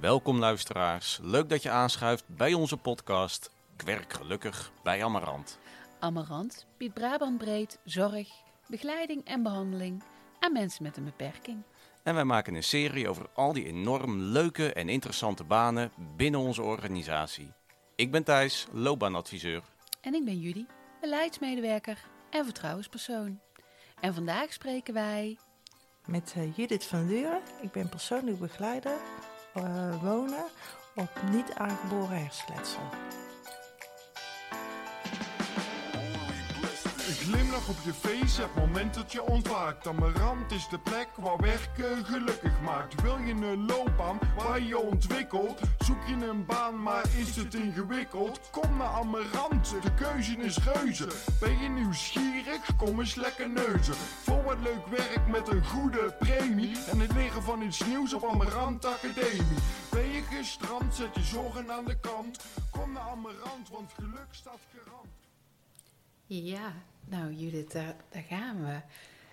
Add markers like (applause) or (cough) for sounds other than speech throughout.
Welkom luisteraars. Leuk dat je aanschuift bij onze podcast Kwerk Gelukkig bij Amarant. Amarant biedt Brabant breed zorg, begeleiding en behandeling aan mensen met een beperking. En wij maken een serie over al die enorm leuke en interessante banen binnen onze organisatie. Ik ben Thijs, loopbaanadviseur. En ik ben Judy, beleidsmedewerker en vertrouwenspersoon. En vandaag spreken wij Met eh, Judith van Duren. Ik ben persoonlijk begeleider wonen op niet aangeboren hersenletsel. Glimlach op je face, het moment dat je ontwaakt. Amarant is de plek waar werken gelukkig maakt. Wil je een loopbaan waar je ontwikkelt? Zoek je een baan, maar is het ingewikkeld? Kom naar Amarant, de keuze is reuze. Ben je nieuwsgierig? Kom eens lekker neuzen. Voor wat leuk werk met een goede premie. En het leren van iets nieuws op Amarant Academie. Ben je gestrand, zet je zorgen aan de kant. Kom naar Amarant, want geluk staat garant. Ja, nou Judith, daar, daar gaan we.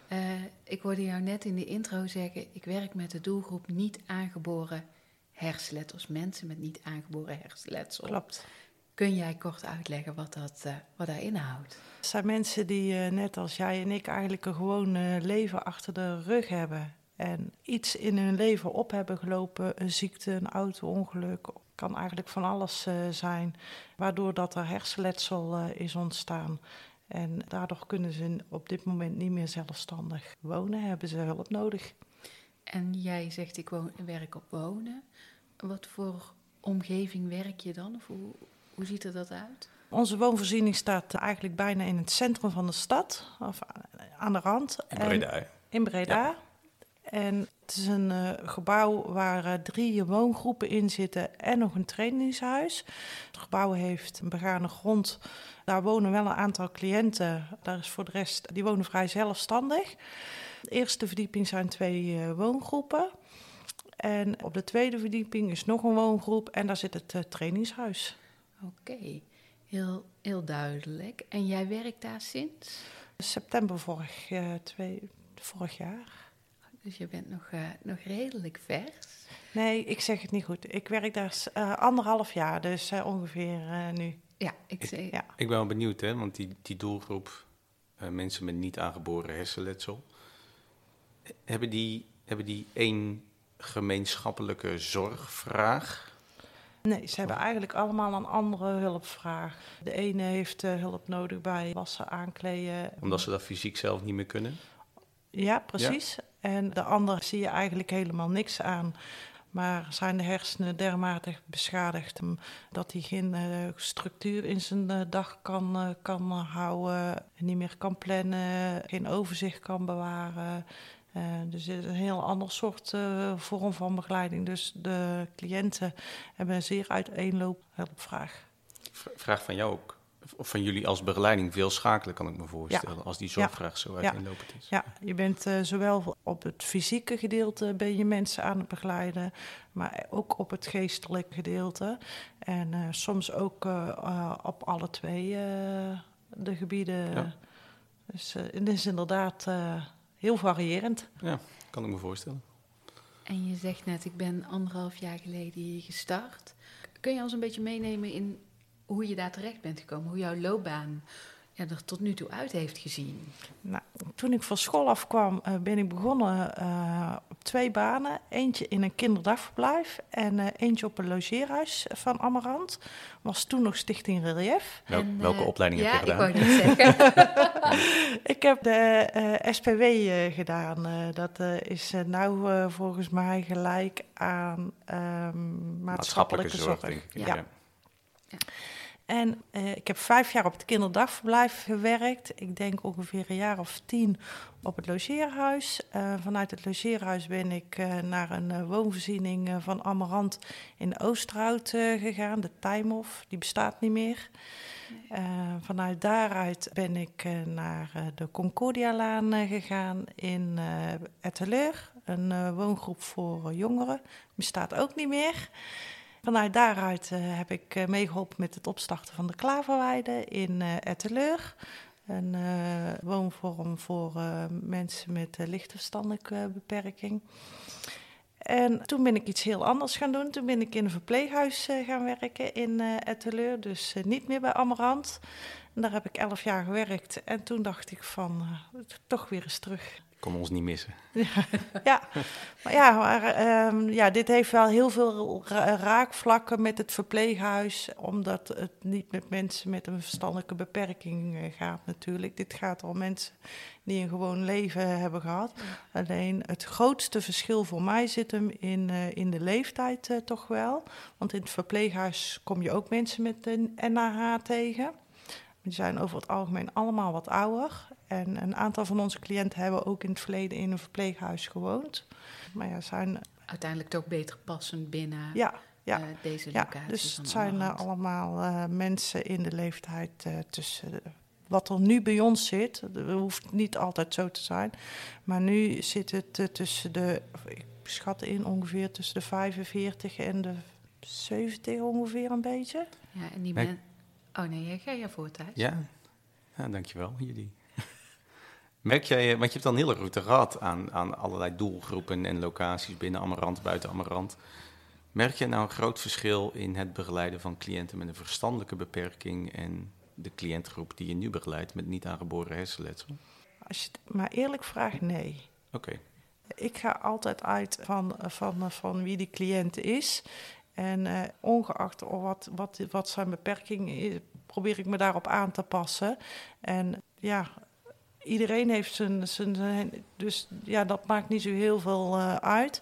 Eh, ik hoorde jou net in de intro zeggen, ik werk met de doelgroep niet aangeboren hersenletsels, mensen met niet aangeboren hersenletsel. Klopt. Kun jij kort uitleggen wat dat, eh, wat dat inhoudt? Het zijn mensen die, eh, net als jij en ik, eigenlijk een gewoon leven achter de rug hebben. En iets in hun leven op hebben gelopen, een ziekte, een auto-ongeluk. Kan eigenlijk van alles zijn, waardoor dat er hersenletsel is ontstaan. En daardoor kunnen ze op dit moment niet meer zelfstandig wonen, hebben ze hulp nodig. En jij zegt, ik woon, werk op wonen. Wat voor omgeving werk je dan? Of hoe, hoe ziet er dat uit? Onze woonvoorziening staat eigenlijk bijna in het centrum van de stad, of aan de rand. In Breda. En het is een eh, gebouw waar eh, drie woongroepen in zitten en nog een trainingshuis. Het gebouw heeft een begane grond. Daar wonen wel een aantal cliënten. Daar is voor de rest, die wonen vrij zelfstandig. De eerste verdieping zijn twee eh, woongroepen. En op de tweede verdieping is nog een woongroep en daar zit het trainingshuis. Oké, heel, heel duidelijk. En jij werkt daar sinds? September vorig, twee, vorig jaar. Dus je bent nog, eh, nog redelijk vers. Nee, ik zeg het niet goed. Ik werk daar eh, anderhalf jaar, dus eh, ongeveer eh, nu. Ja, ik zeg... Ja. Ik ben wel benieuwd, hè, want die, die doelgroep, eh, mensen met niet aangeboren hersenletsel, hebben die, hebben die één gemeenschappelijke zorgvraag? Nee, ze hebben eigenlijk allemaal een andere hulpvraag. De ene heeft eh, hulp nodig bij wassen, aankleden. Omdat ze dat fysiek zelf niet meer kunnen? Ja, precies. En de andere zie je eigenlijk helemaal niks aan. Maar zijn de hersenen dermate beschadigd mm, dat hij geen eh, structuur in zijn eh, dag kan, eh, kan houden, niet meer kan plannen, geen overzicht kan bewaren. Dus het is een heel ander soort vorm van begeleiding. Dus de cliënten hebben een zeer uiteenloop hulpvraag. Vraag van jou ook, van jullie als begeleiding veel schakelen, kan ik me voorstellen, als die zorgvraag zo Ja. uiteenlopend is. Ja, je bent eh, zowel op het fysieke gedeelte ben je mensen aan het begeleiden, maar ook op het geestelijke gedeelte. En eh, soms ook eh, op alle twee eh, de gebieden. Ja. Dus eh, het is inderdaad eh, heel variërend. Ja, kan ik me voorstellen. En je zegt net, ik ben anderhalf jaar geleden hier gestart. Kun je ons een beetje meenemen in hoe je daar terecht bent gekomen? Hoe jouw loopbaan ja, er tot nu toe uit heeft gezien? Nou, toen ik van school afkwam, eh, ben ik begonnen eh, op twee banen. Eentje in een kinderdagverblijf en eh, eentje op een logeerhuis van Amarant. Was toen nog Stichting Relief. Wel- En, welke opleiding ja, heb je gedaan? ik wou net zeggen. (laughs) Ik heb de eh, SPW eh, gedaan. Eh, dat eh, is nou volgens mij gelijk aan ehm, maatschappelijke, zorg. denk ik. Ja. En eh, ik heb vijf jaar op het kinderdagverblijf gewerkt. Ik denk ongeveer een jaar of tien op het logeerhuis. Eh, vanuit het logeerhuis ben ik eh, naar een woonvoorziening van Amarant in Oosterhout gegaan. De Tijmhof, die bestaat niet meer. Vanuit daaruit ben ik naar de Concordialaan gegaan in Etteleur. Een woongroep voor jongeren. Bestaat ook niet meer. Vanuit daaruit eh, heb ik eh, meegeholpen met het opstarten van de Klaverweide in eh Etteleur. Een eh, woonvorm voor mensen met eh, lichte verstandelijke beperking. En toen ben ik iets heel anders gaan doen. Toen ben ik in een verpleeghuis uh, gaan werken in uh, Etteleur, dus uh, niet meer bij Amarant. En daar heb ik elf jaar gewerkt. En toen dacht ik van, toch weer eens terug kon ons niet missen. Ja, (laughs) ja. maar, ja, maar um, ja, dit heeft wel heel veel ra raakvlakken met het verpleeghuis, omdat het niet met mensen met een verstandelijke beperking uh, gaat natuurlijk. Dit gaat om mensen die een gewoon leven hebben gehad. Alleen het grootste verschil voor mij zit hem in, uh, in de leeftijd uh, toch wel. Want in het verpleeghuis kom je ook mensen met een NAH tegen. Die zijn over het algemeen allemaal wat ouder. En een aantal van onze cliënten hebben ook in het verleden in een verpleeghuis gewoond. Maar ja, zijn... Uiteindelijk toch beter passend binnen ja, ja, uh, deze ja, locatie. Dus het zijn uh, allemaal uh, mensen in de leeftijd tussen... wat er nu bij ons zit, dat hoeft niet altijd zo te zijn. Maar nu zit het tussen de... Ik schat in ongeveer tussen de 45 en de 70 ongeveer een beetje. Ja, en die ben... Oh nee, ga je voor Thijs? Ja, ja dankjewel jullie. (laughs) Merk jij, want je hebt dan een hele route gehad aan, aan allerlei doelgroepen en locaties binnen Amarant, buiten Amarant. Merk je nou een groot verschil in het begeleiden van cliënten met een verstandelijke beperking en de cliëntgroep die je nu begeleidt met niet aangeboren hersenletsel? Als je het maar eerlijk vraagt, nee. Oké. Okay. Ik ga altijd uit van, van, van wie die cliënt is. En uh, ongeacht wat, wat, wat zijn beperking is, probeer ik me daarop aan te passen. En ja, iedereen heeft zijn, zijn, Dus ja, dat maakt niet zo heel veel uh, uit.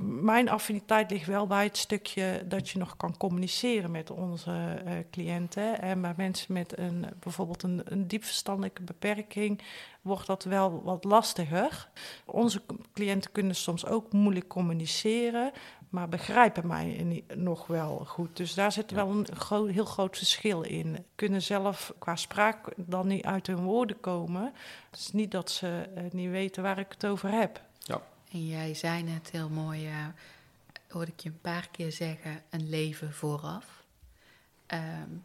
Mijn affiniteit ligt wel bij het stukje dat je nog kan communiceren met onze uh, cliënten. En bij mensen met een, bijvoorbeeld een, een diep verstandelijke beperking wordt dat wel wat lastiger. Onze cliënten kunnen soms ook moeilijk communiceren maar begrijpen mij nog wel goed. Dus daar zit wel een gro heel groot verschil in. Kunnen zelf qua spraak dan niet uit hun woorden komen. Het is niet dat ze uh, niet weten waar ik het over heb. Ja. En jij zei net heel mooi, uh, hoorde ik je een paar keer zeggen, een leven vooraf. Um,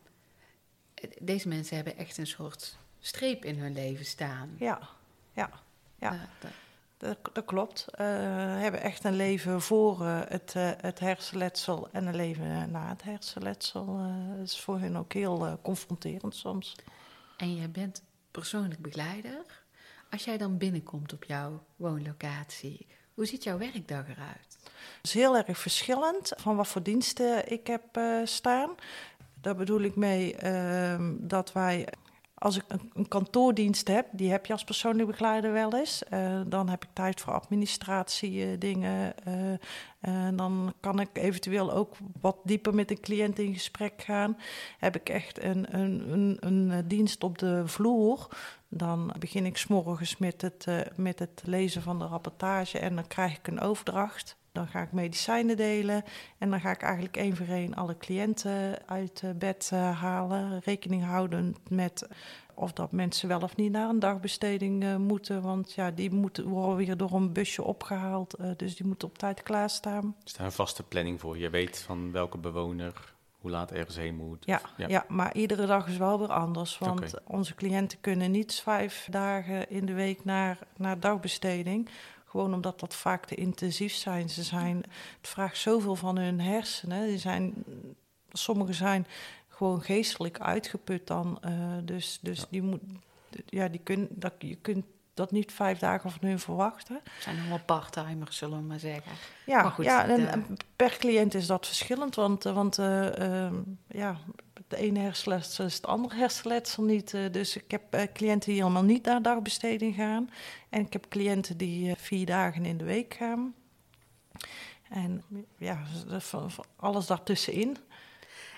deze mensen hebben echt een soort streep in hun leven staan. Ja, ja, ja. Uh, dat, dat klopt. Uh, hebben echt een leven voor uh, het, uh, het hersenletsel en een leven na het hersenletsel. dat is voor hen ook heel confronterend soms. En jij bent persoonlijk begeleider. Als jij dan binnenkomt op jouw woonlocatie, hoe ziet jouw werkdag eruit? Het is heel erg verschillend van wat voor diensten ik heb staan. Daar bedoel ik mee ehm, dat wij als ik een, kantoordienst heb, die heb je als persoonlijk begeleider wel eens. Uh, dan heb ik tijd voor administratie uh, dingen. Uh, dan kan ik eventueel ook wat dieper met een cliënt in gesprek gaan. Heb ik echt een, een, een, een dienst op de vloer. Dan begin ik s'morgens met het, met het lezen van de rapportage en dan krijg ik een overdracht. Dan ga ik medicijnen delen en dan ga ik eigenlijk één voor één alle cliënten uit bed uh, halen. Rekening houden met of dat mensen wel of niet naar een dagbesteding uh, moeten. Want ja, die moeten, worden weer door een busje opgehaald. Dus die moeten op tijd klaarstaan. Is daar een vaste planning voor? Je weet van welke bewoner hoe laat ergens heen moet? Ja, ja. ja maar iedere dag is wel weer anders. Want okay. onze cliënten kunnen niet vijf dagen in de week naar, naar dagbesteding. Gewoon omdat dat vaak te intensief zijn. Ze zijn. Het vraagt zoveel van hun hersenen. Die zijn, sommigen zijn gewoon geestelijk uitgeput dan. Uh, dus dus ja. die moet, ja, die kun, dat, je kunt dat niet vijf dagen van hun verwachten. Het zijn allemaal parttimers, zullen we maar zeggen. Ja, maar goed, ja en, en, per cliënt is dat verschillend. Want, want uh, uh, ja, de ene hersenletsel is het andere hersenletsel niet. Uh, dus ik heb uh, cliënten die helemaal niet naar dagbesteding gaan. En ik heb cliënten die uh, vier dagen in de week gaan. En ja, alles daartussenin.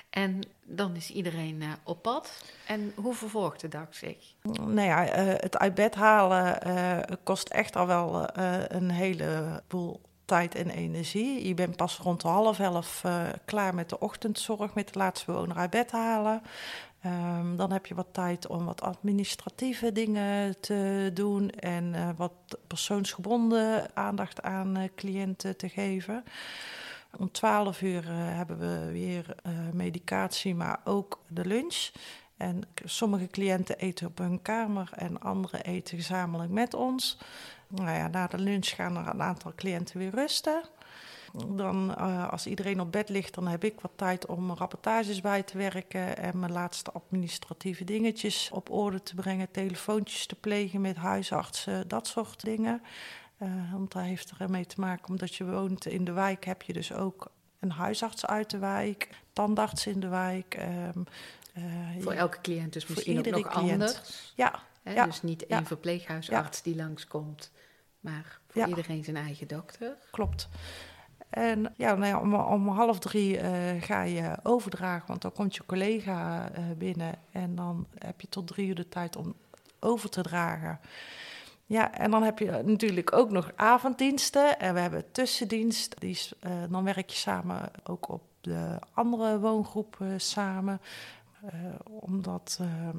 En dan is iedereen uh, op pad. En hoe vervolgt de dag zich? Nou ja, uh, het uit bed halen uh, kost echt al wel een heleboel tijd en energie. Je bent pas rond half elf klaar met de ochtendzorg, met de laatste bewoner uit bed halen. Um, dan heb je wat tijd om wat administratieve dingen te doen en wat persoonsgebonden aandacht aan cliënten te geven. Om 12 uur hebben we weer medicatie, maar ook de lunch. En sommige cliënten eten op hun kamer en andere eten gezamenlijk met ons. Nou ja, na de lunch gaan er een aantal cliënten weer rusten. Dan, uh, als iedereen op bed ligt, dan heb ik wat tijd om rapportages bij te werken en mijn laatste administratieve dingetjes op orde te brengen, telefoontjes te plegen met huisartsen, dat soort dingen. Uh, want daar heeft er mee te maken, omdat je woont in de wijk, heb je dus ook een huisarts uit de wijk, tandarts in de wijk. Um, uh, voor elke cliënt dus misschien ook nog cliënt. anders. Ja, ja. Dus niet één verpleeghuisarts die langskomt, maar voor Ja. iedereen zijn eigen dokter. klopt. En ja, nou ja, om, om half drie eh, ga je overdragen, want dan komt je collega eh, binnen en dan heb je tot drie uur de tijd om over te dragen. Ja, en dan heb je natuurlijk ook nog avonddiensten en we hebben tussendienst. Die is, eh, dan werk je samen ook op de andere woongroep samen, omdat ehm,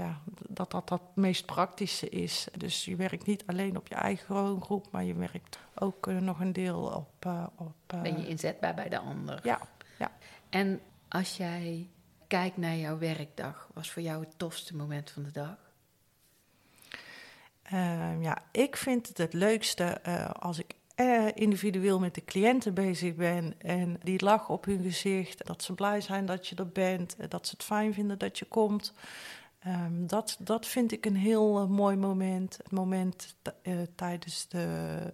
ja, dat, dat dat het meest praktische is. Dus je werkt niet alleen op je eigen woongroep, maar je werkt ook eh, nog een deel op. eh, op eh, Ben je inzetbaar bij de ander. ja, ja. En als jij kijkt naar jouw werkdag, was voor jou het tofste moment van de dag? Ehm, ja, ik vind het het leukste als ik individueel met de cliënten bezig ben en die lach op hun gezicht, dat ze blij zijn dat je er bent, dat ze het fijn vinden dat je komt. Ehm, dat, dat vind ik een heel eh, mooi moment. Het moment eh, tijdens de,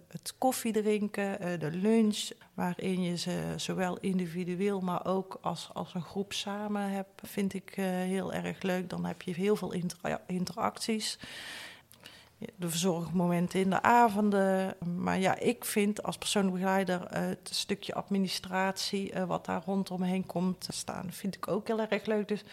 het koffiedrinken, eh, de lunch, waarin je ze zowel individueel, maar ook als, als een groep samen hebt, vind ik heel erg leuk. Dan heb je heel veel intera- interacties. De verzorgmomenten in de avonden. Maar ja, ik vind als persoonlijk begeleider eh, het stukje administratie, eh, wat daar rondomheen komt te staan, vind ik ook heel erg leuk. Dus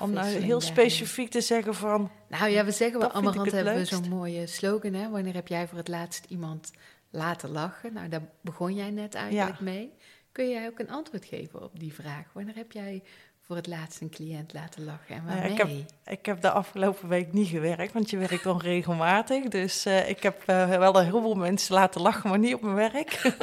om nou heel specifiek te zeggen van, Nou ja, we zeggen wel, Amarant het hebben we zo'n mooie slogan. Hè? Wanneer heb jij voor het laatst iemand laten lachen? Nou, daar begon jij net eigenlijk Ja. mee. Kun jij ook een antwoord geven op die vraag? Wanneer heb jij voor het laatst een cliënt laten lachen en ja, waarmee? ik ik heb de afgelopen week niet gewerkt, want je werkt onregelmatig. Dus eh, ik heb eh, wel een heleboel mensen laten lachen, maar niet op mijn werk. (laughs)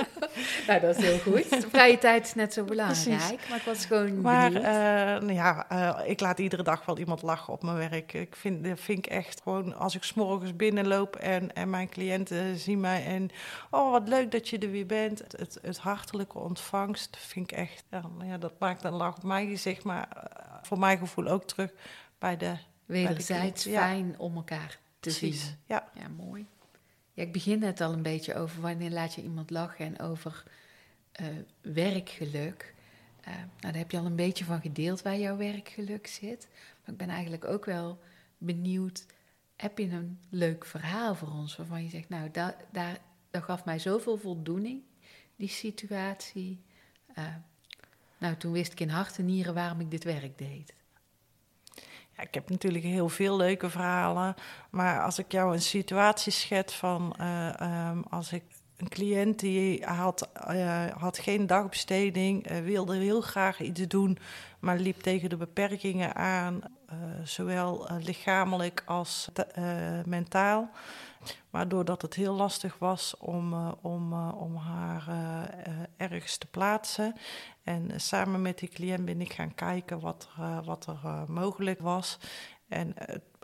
Nou, dat is heel goed. Vrije tijd is net zo belangrijk, Precies. maar ik was gewoon Maar eh, nou ja, ik laat iedere dag wel iemand lachen op mijn werk. Ik vind, dat vind ik echt gewoon, als ik s'morgens binnenloop en, en mijn cliënten zien mij en... Oh, wat leuk dat je er weer bent. Het, het, hartelijke ontvangst vind ik echt... Ja, ja, dat maakt een lach op mijn gezicht, maar eh, voor mijn gevoel ook terug bij de... Wederzijds fijn om elkaar te Precies, zien. ja. Ja, mooi. Ja, ik begin net al een beetje over wanneer laat je iemand lachen en over eh, werkgeluk. Eh, nou, daar heb je al een beetje van gedeeld waar jouw werkgeluk zit. Maar ik ben eigenlijk ook wel benieuwd, heb je een leuk verhaal voor ons waarvan je zegt, nou, da, daar, dat gaf mij zoveel voldoening, die situatie. Eh, nou, toen wist ik in hart en nieren waarom ik dit werk deed. Ja, ik heb natuurlijk heel veel leuke verhalen. Maar als ik jou een situatie schet van eh, ehm, als ik een cliënt die had, eh, had geen dagbesteding, eh, wilde heel graag iets doen, maar liep tegen de beperkingen aan, zowel lichamelijk als mentaal. Maar doordat het heel lastig was om, eh, om, eh, om haar eh, ergens te plaatsen. En samen met die cliënt ben ik gaan kijken wat, wat er mogelijk was. En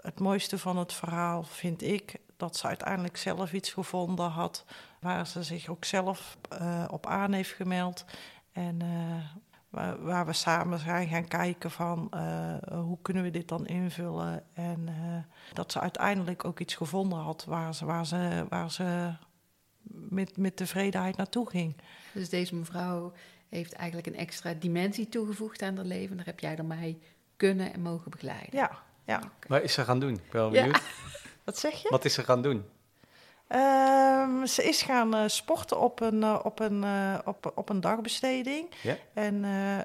het, mooiste van het verhaal vind ik dat ze uiteindelijk zelf iets gevonden had. Waar ze zich ook zelf op aan heeft gemeld. En waar, waar we samen zijn gaan kijken van eh, hoe kunnen we dit dan invullen. En eh, dat ze uiteindelijk ook iets gevonden had waar ze, waar ze, waar ze met, met tevredenheid naartoe ging. Dus deze mevrouw heeft eigenlijk een extra dimensie toegevoegd aan haar leven. Daar heb jij er mij kunnen en mogen begeleiden. Ja, ja. Wat is ze gaan doen? Ik ben wel Ja. benieuwd. (laughs) Wat zeg je? Wat is ze gaan doen? Ehm, ze is gaan eh, sporten op een, eh, op, een, eh, op, op een dagbesteding. En eh,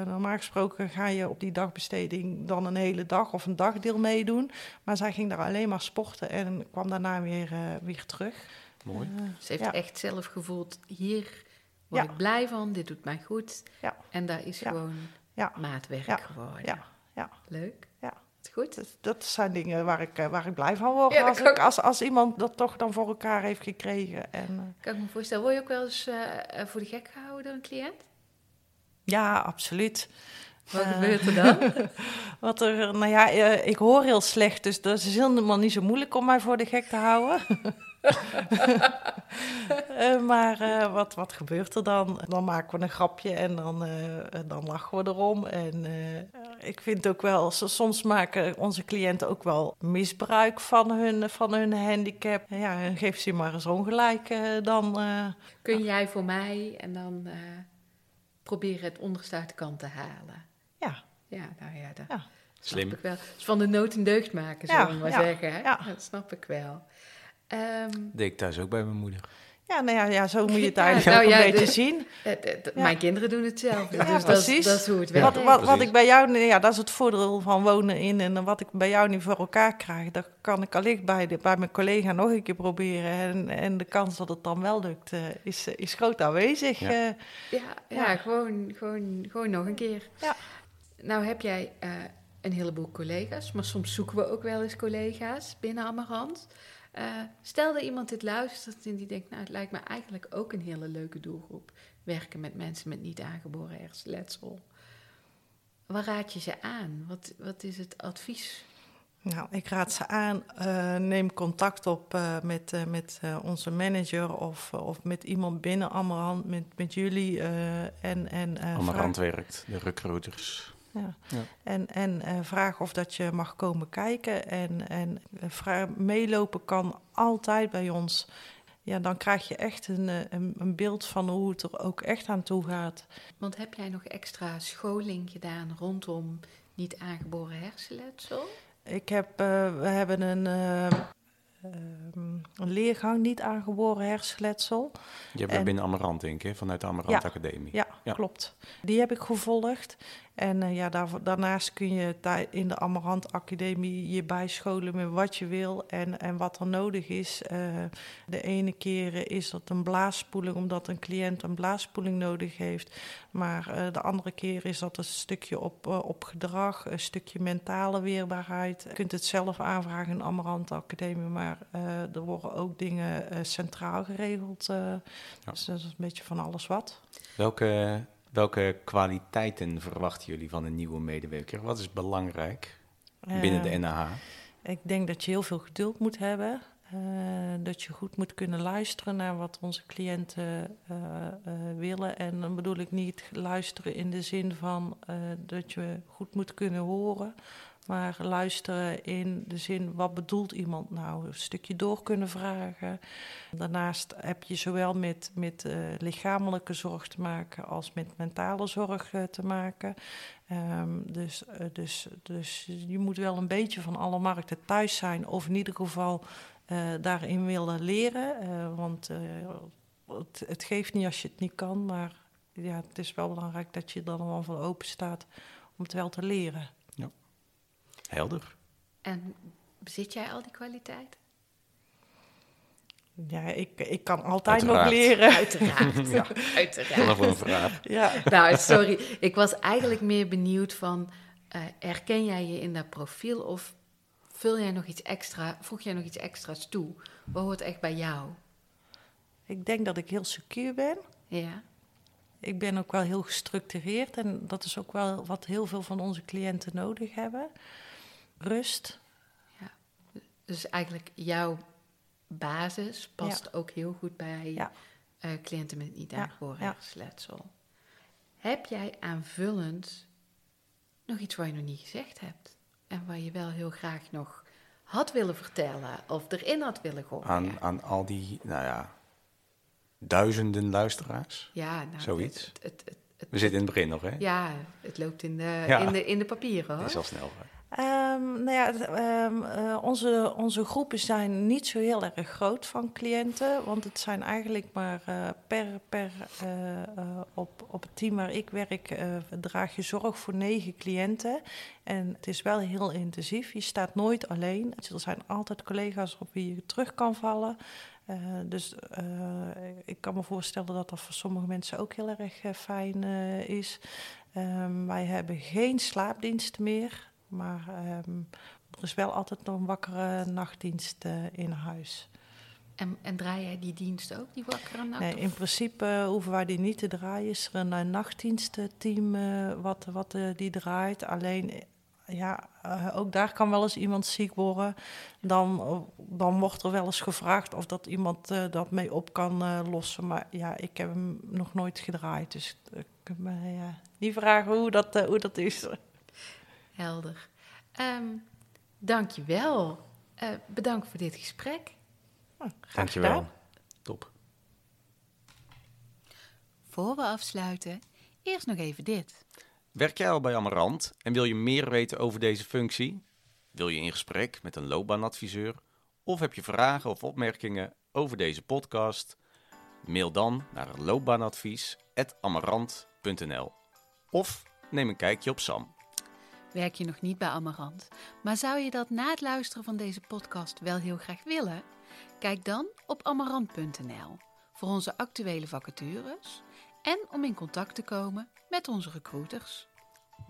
eh, normaal gesproken ga je op die dagbesteding dan een hele dag of een dagdeel meedoen. Maar zij ging daar alleen maar sporten en kwam daarna weer, eh, weer terug. Mooi. Ze heeft ja. echt zelf gevoeld, hier word Ja. ik blij van, dit doet mij goed. Ja. En daar is Ja. gewoon Ja. maatwerk Ja. geworden. Ja, ja. Leuk. Goed? Dat, dat zijn dingen waar ik, eh, waar ik blij van word. Ja, als, ik, als, als iemand dat toch dan voor elkaar heeft gekregen. En, eh, Kan ik me voorstellen, word je ook wel eens eh, voor de gek gehouden door een cliënt? Ja, absoluut. Wat Eh. gebeurt er dan? (laughs) Wat er, nou ja, eh, ik hoor heel slecht, dus dat is helemaal niet zo moeilijk om mij voor de gek te houden. (laughs) Eh, maar eh, wat, wat gebeurt er dan? Dan maken we een grapje en dan, eh, dan lachen we erom. En eh, ik vind ook wel, soms maken onze cliënten ook wel misbruik van hun, van hun handicap. Ja, geef ze maar eens ongelijk eh, dan. eh, Kun jij voor mij en dan eh, proberen het onderste uit de kant te halen? Ja, Ja, nou ja, dat Ja. snap Slim. ik wel. Dus van de nood een deugd maken, Ja, zullen we maar ja, zeggen. Hè? ja. Dat snap ik wel. Ehm, deed ik thuis ook bij mijn moeder. ja, nou ja, ja, zo moet je het Ja, eigenlijk nou ook ja, een beetje de- zien. eh, de- de- Ja. Mijn kinderen doen hetzelfde. Ja, dus dat is, precies. dat is hoe het werkt. Wat, wat, wat ik bij jou, ja, dat is het voordeel van wonen in en wat ik bij jou niet voor elkaar krijg, dat kan ik allicht bij, de, bij mijn collega nog een keer proberen. En, en de kans dat het dan wel lukt, eh, is, is groot aanwezig. Ja. eh. Ja, ja, Ja. Gewoon, gewoon, gewoon nog een keer. Ja. Nou heb jij eh, een heleboel collega's, maar soms zoeken we ook wel eens collega's binnen Amarant. Eh, stel dat iemand dit luistert en die denkt, nou het lijkt me eigenlijk ook een hele leuke doelgroep. Werken met mensen met niet aangeboren hersenletsel. Waar raad je ze aan? Wat, wat is het advies? Nou, ik raad ze aan, eh, neem contact op eh, met, eh, met eh, onze manager of, of met iemand binnen Amarant, met, met jullie. eh, en, en, eh, Amarant werkt, de recruiters. Ja. Ja. En, en eh, vraag of dat je mag komen kijken. En, en eh, meelopen kan altijd bij ons. Ja, dan krijg je echt een, eh, een, een beeld van hoe het er ook echt aan toe gaat. Want heb jij nog extra scholing gedaan rondom niet aangeboren hersenletsel? Ik heb, eh, we hebben een, eh, ehm, een leergang niet aangeboren hersenletsel. Je hebt En- binnen Amarant, denk ik, vanuit de Amarant Ja. Academie. Ja, Ja. klopt. Die heb ik gevolgd. En eh, ja, daar, daarnaast kun je in de Amarant Academie je bijscholen met wat je wil en, en wat er nodig is. Eh, de ene keer is dat een blaasspoeling, omdat een cliënt een blaasspoeling nodig heeft. Maar eh, de andere keer is dat een stukje op, op gedrag, een stukje mentale weerbaarheid. Je kunt het zelf aanvragen in de Amarant Academie, maar er worden ook dingen centraal geregeld. Dus dat is een beetje van alles wat. Welke, welke kwaliteiten verwachten jullie van een nieuwe medewerker? Wat is belangrijk binnen de Eh, NAH? Ik denk dat je heel veel geduld moet hebben. eh, dat je goed moet kunnen luisteren naar wat onze cliënten eh, eh, willen. En dan bedoel ik niet luisteren in de zin van eh, dat je goed moet kunnen horen. Maar luisteren in de zin, wat bedoelt iemand nou? Een stukje door kunnen vragen. Daarnaast heb je zowel met, met eh, lichamelijke zorg te maken als met mentale zorg eh, te maken. Ehm, dus, eh, dus, dus je moet wel een beetje van alle markten thuis zijn, of in ieder geval daarin willen leren. want het, het geeft niet als je het niet kan, maar ja, het is wel belangrijk dat je er dan wel voor open staat om het wel te leren. Helder. En bezit jij al die kwaliteiten? Ja, ik, ik kan altijd Uiteraard. nog leren. Uiteraard. Ja. (laughs) Uiteraard. Nog een vraag. Ja. Nou, sorry. Ik was eigenlijk meer benieuwd van... eh, herken jij je in dat profiel of vul jij nog iets extra, voeg jij nog iets extra's toe? Wat hoort echt bij jou? Ik denk dat ik heel secuur ben. Ja, Ik ben ook wel heel gestructureerd en dat is ook wel wat heel veel van onze cliënten nodig hebben. Rust. dus eigenlijk jouw basis past ook heel goed bij Ja. eh, cliënten met niet Ja, aangeboren ja. hersenletsel. Heb jij aanvullend nog iets wat je nog niet gezegd hebt? En waar je wel heel graag nog had willen vertellen of erin had willen gooien? Aan, aan al die, nou ja, duizenden luisteraars. Ja, nou, Zoiets. Het, het, het, het- We zitten in het begin nog, hè? ja, het loopt in de, Ja. in de, in de papieren Het hoor. is al snel. hè? Ehm, nou ja, ehm, eh, onze, onze groepen zijn niet zo heel erg groot van cliënten, want het zijn eigenlijk maar eh, per, per eh, op, op het team waar ik werk draag je zorg voor negen cliënten. En het is wel heel intensief. Je staat nooit alleen. Er zijn altijd collega's op wie je terug kan vallen. Dus ik kan me voorstellen dat dat voor sommige mensen ook heel erg fijn is. Ehm, wij hebben geen slaapdiensten meer. Maar ehm, er is wel altijd nog een wakkere nachtdienst eh, in huis. En, en draai jij die dienst ook, die wakkere nacht? Nee, in principe eh, hoeven wij die niet te draaien. Is er een nachtdienstenteam eh, wat, wat eh, die draait. Alleen, ja, ook daar kan wel eens iemand ziek worden. Dan, dan wordt er wel eens gevraagd of dat iemand dat mee op kan lossen. Maar ja, ik heb hem nog nooit gedraaid. Dus ik kan me niet vragen hoe dat, hoe dat is. Helder. Ehm Dank je wel. bedankt voor dit gesprek. Nou, graag Dankjewel. gedaan. Top. Voor we afsluiten, eerst nog even dit. Werk jij al bij Amarant en wil je meer weten over deze functie? Wil je in gesprek met een loopbaanadviseur? Of heb je vragen of opmerkingen over deze podcast? Mail dan naar loopbaanadvies.amarant.nl Of neem een kijkje op Sam. Werk je nog niet bij Amarant, maar zou je dat na het luisteren van deze podcast wel heel graag willen? Kijk dan op amarant.nl voor onze actuele vacatures en om in contact te komen met onze recruiters.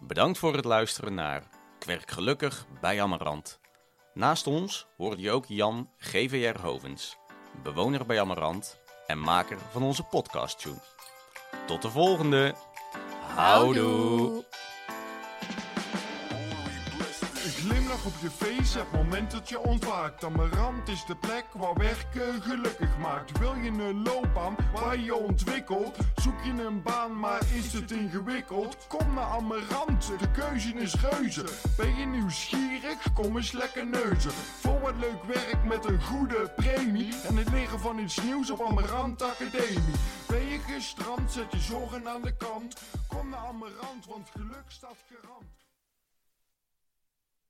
Bedankt voor het luisteren naar Ik werk gelukkig bij Amarant. Naast ons hoorde je ook Jan GVR Hovens, bewoner bij Amarant en maker van onze podcast tune. Tot de volgende. Houdoe. Op je face, het moment dat je ontwaakt. Amarant is de plek waar werken gelukkig maakt. Wil je een loopbaan waar je ontwikkelt? Zoek je een baan, maar is het ingewikkeld? Kom naar Amarant, de keuze is reuze. Ben je nieuwsgierig? Kom eens lekker neuzen. Voor wat leuk werk met een goede premie. En het leren van iets nieuws op Amarant Academie. Ben je gestrand, zet je zorgen aan de kant. Kom naar Amarant, want geluk staat garant.